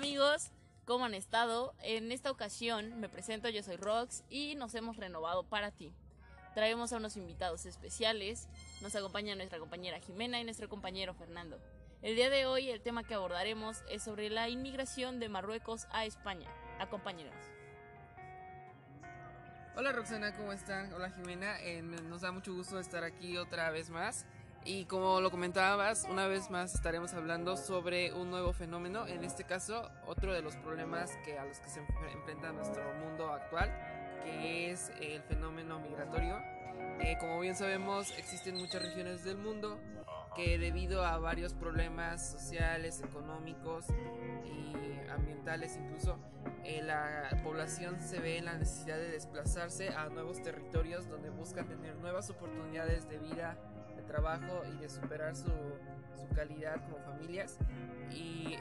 amigos, ¿cómo han estado? En esta ocasión me presento, yo soy Rox y nos hemos renovado para ti. Traemos a unos invitados especiales, nos acompaña nuestra compañera Jimena y nuestro compañero Fernando. El día de hoy el tema que abordaremos es sobre la inmigración de Marruecos a España. Acompáñenos. Hola Roxana, ¿cómo están? Hola Jimena, eh, nos da mucho gusto estar aquí otra vez más. Y como lo comentabas, una vez más estaremos hablando sobre un nuevo fenómeno, en este caso otro de los problemas que a los que se enfrenta nuestro mundo actual, que es el fenómeno migratorio. Eh, como bien sabemos, existen muchas regiones del mundo que debido a varios problemas sociales, económicos y ambientales incluso, eh, la población se ve en la necesidad de desplazarse a nuevos territorios donde buscan tener nuevas oportunidades de vida trabajo y de superar su, su calidad como familias. Y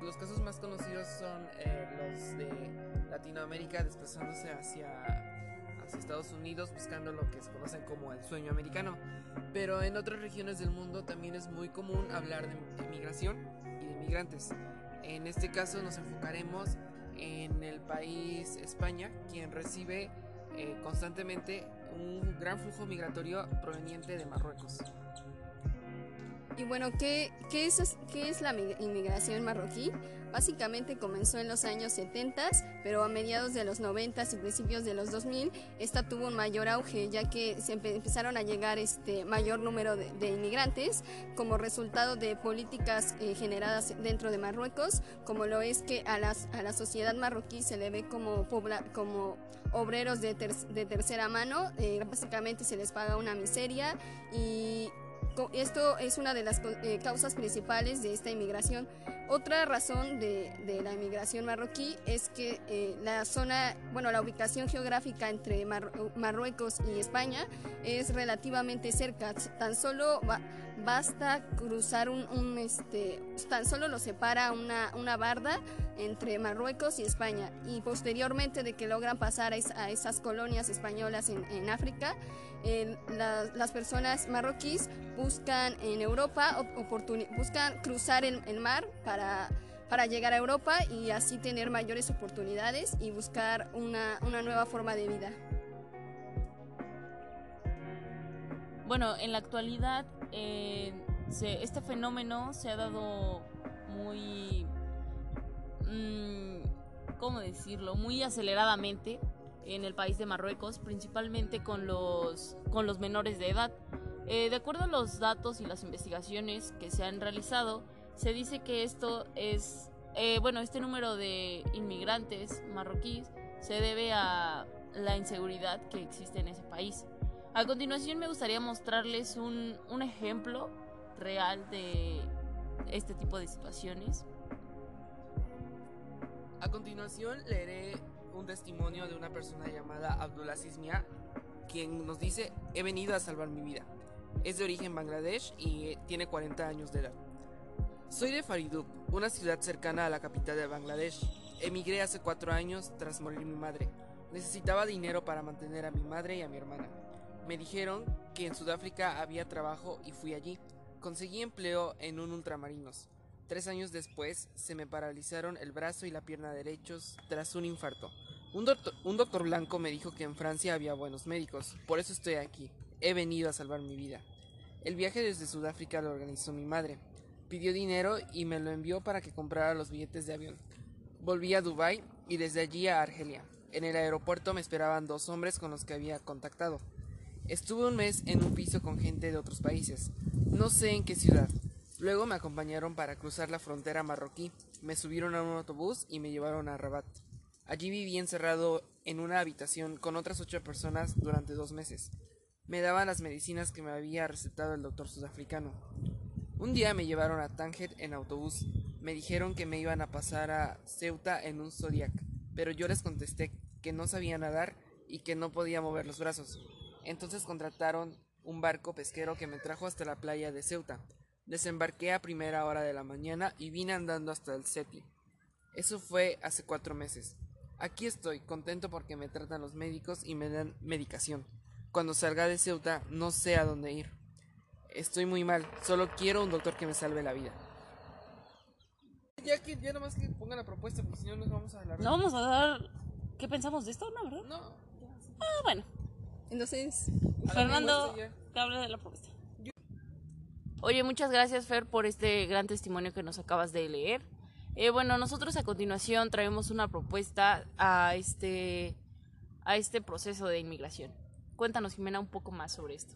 los casos más conocidos son eh, los de Latinoamérica desplazándose hacia, hacia Estados Unidos buscando lo que se conocen como el sueño americano. Pero en otras regiones del mundo también es muy común hablar de migración y de migrantes. En este caso nos enfocaremos en el país España, quien recibe eh, constantemente un gran flujo migratorio proveniente de Marruecos. Y bueno, ¿qué, es, ¿qué es la inmigración marroquí? Básicamente comenzó en los años 70, pero a mediados de los 90 y principios de los 2000, esta tuvo un mayor auge, ya que se empezaron a llegar este mayor número de, inmigrantes como resultado de políticas eh, generadas dentro de Marruecos, como lo es que a, las, a la sociedad marroquí se le ve como, como obreros de, de tercera mano, eh, básicamente se les paga una miseria y esto es una de las eh, causas principales de esta inmigración. Otra razón de, la inmigración marroquí es que eh, la zona, bueno, la ubicación geográfica entre Marruecos y España es relativamente cerca. Tan solo basta cruzar un, este, tan solo lo separa una, una barda entre Marruecos y España. Y posteriormente de que logran pasar a, esas colonias españolas en, África, las personas marroquíes buscan en Europa, buscan cruzar el, mar para, para llegar a Europa y así tener mayores oportunidades y buscar una, una nueva forma de vida. Bueno, en la actualidad eh, este fenómeno se ha dado muy, mm, ¿cómo decirlo? Muy aceleradamente en el país de Marruecos, principalmente con los, con los menores de edad. Eh, de acuerdo a los datos y las investigaciones que se han realizado, se dice que esto es, eh, bueno, este número de inmigrantes marroquíes se debe a la inseguridad que existe en ese país. A continuación me gustaría mostrarles un, ejemplo real de este tipo de situaciones. A continuación leeré un testimonio de una persona llamada Abdulaziz Mia, quien nos dice, he venido a salvar mi vida. Es de origen Bangladesh y tiene 40 años de edad. Soy de Faridub, una ciudad cercana a la capital de Bangladesh. Emigré hace cuatro años tras morir mi madre. Necesitaba dinero para mantener a mi madre y a mi hermana. Me dijeron que en Sudáfrica había trabajo y fui allí. Conseguí empleo en un ultramarinos. Tres años después se me paralizaron el brazo y la pierna derechos tras un infarto. Un doctor, un doctor blanco me dijo que en Francia había buenos médicos, por eso estoy aquí. He venido a salvar mi vida. El viaje desde Sudáfrica lo organizó mi madre. Pidió dinero y me lo envió para que comprara los billetes de avión. Volví a Dubái y desde allí a Argelia. En el aeropuerto me esperaban dos hombres con los que había contactado. Estuve un mes en un piso con gente de otros países. No sé en qué ciudad. Luego me acompañaron para cruzar la frontera marroquí. Me subieron a un autobús y me llevaron a Rabat. Allí viví encerrado en una habitación con otras ocho personas durante dos meses. Me daban las medicinas que me había recetado el doctor sudafricano. Un día me llevaron a Tánger en autobús. Me dijeron que me iban a pasar a Ceuta en un Zodiac, pero yo les contesté que no sabía nadar y que no podía mover los brazos. Entonces contrataron un barco pesquero que me trajo hasta la playa de Ceuta. Desembarqué a primera hora de la mañana y vine andando hasta el Seti. Eso fue hace cuatro meses. Aquí estoy, contento porque me tratan los médicos y me dan medicación. Cuando salga de Ceuta no sé a dónde ir. Estoy muy mal, solo quiero un doctor que me salve la vida. Ya que ya nomás que pongan la propuesta, porque si no nos vamos a hablar. No vamos a dar. ¿Qué pensamos de esto? No, ¿verdad? No. Ah, bueno. Entonces, la Fernando, que hable de la propuesta. Oye, muchas gracias, Fer, por este gran testimonio que nos acabas de leer. Eh, bueno, nosotros a continuación traemos una propuesta a este, a este proceso de inmigración. Cuéntanos, Jimena, un poco más sobre esto.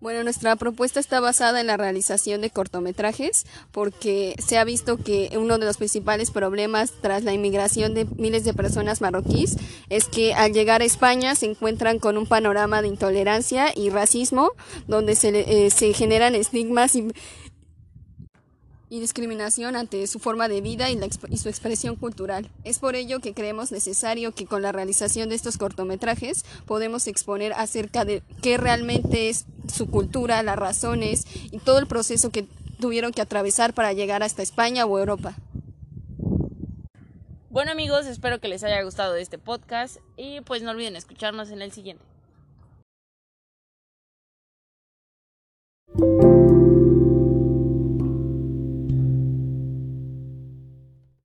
Bueno, nuestra propuesta está basada en la realización de cortometrajes porque se ha visto que uno de los principales problemas tras la inmigración de miles de personas marroquíes es que al llegar a España se encuentran con un panorama de intolerancia y racismo donde se, eh, se generan estigmas y, y discriminación ante su forma de vida y, su expresión cultural. Es por ello que creemos necesario que con la realización de estos cortometrajes podemos exponer acerca de qué realmente es su cultura, las razones y todo el proceso que tuvieron que atravesar para llegar hasta España o Europa. Bueno, amigos, espero que les haya gustado este podcast y pues no olviden escucharnos en el siguiente.